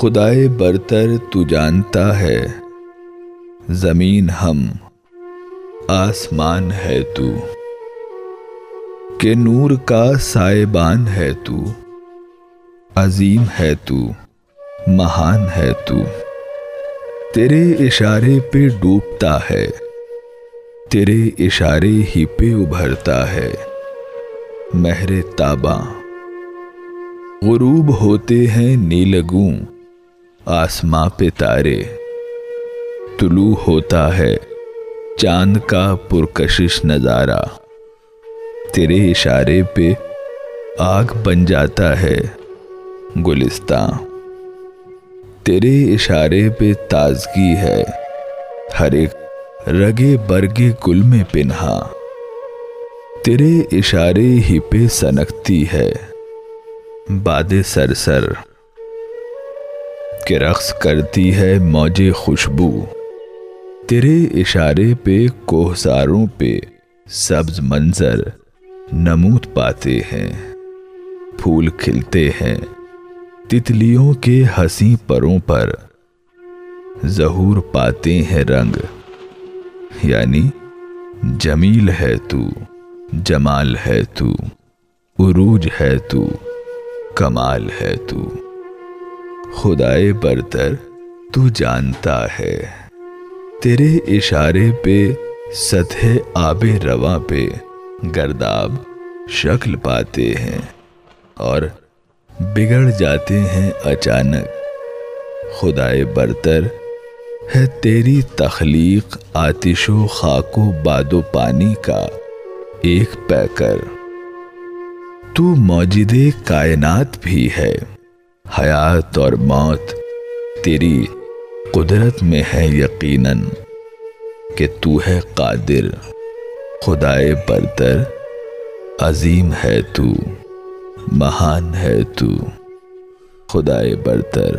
خدائے برتر تو جانتا ہے۔ زمین ہم، آسمان ہے تو۔ کہ نور کا سائبان ہے تو۔ عظیم ہے تو، مہان ہے تو۔ تیرے اشارے پہ ڈوبتا ہے۔ تیرے اشارے ہی پہ ابھرتا ہے۔ مہر تاباں۔ غروب ہوتے ہیں نیلگوں۔ آسماں پہ تارے۔ طلوع ہوتا ہے چاند کا پرکشش نظارہ۔ تیرے اشارے پہ آگ بن جاتا ہے گلستان تیرے اشارے پہ تازگی ہے ہر ایک رگے برگے گل میں پنہا تیرے اشارے ہی پہ سنکتی ہے باد سر سر کہ رقص کرتی ہے موج خوشبو۔ تیرے اشارے پہ کوہساروں پہ سبز منظر نمود پاتے ہیں، پھول کھلتے ہیں۔ تتلیوں کے ہنسی پروں پر ظہور پاتے ہیں رنگ۔ یعنی جمیل ہے تو جمال ہے تو، عروج ہے تو، کمال ہے تو۔ خدائے برتر تو جانتا ہے۔ تیرے اشارے پہ، سطح آب رواں پہ گرداب شکل پاتے ہیں اور بگڑ جاتے ہیں اچانک۔ خدائے برتر ہے تیری تخلیق آتش و خاک و باد و پانی کا ایک پیکر۔ تو موجود کائنات بھی ہے۔ حیات اور موت تیری قدرت میں ہے یقیناً کہ تو ہے قادر، خدائے برتر، عظیم ہے تو، مہان ہے تو، خدائے برتر۔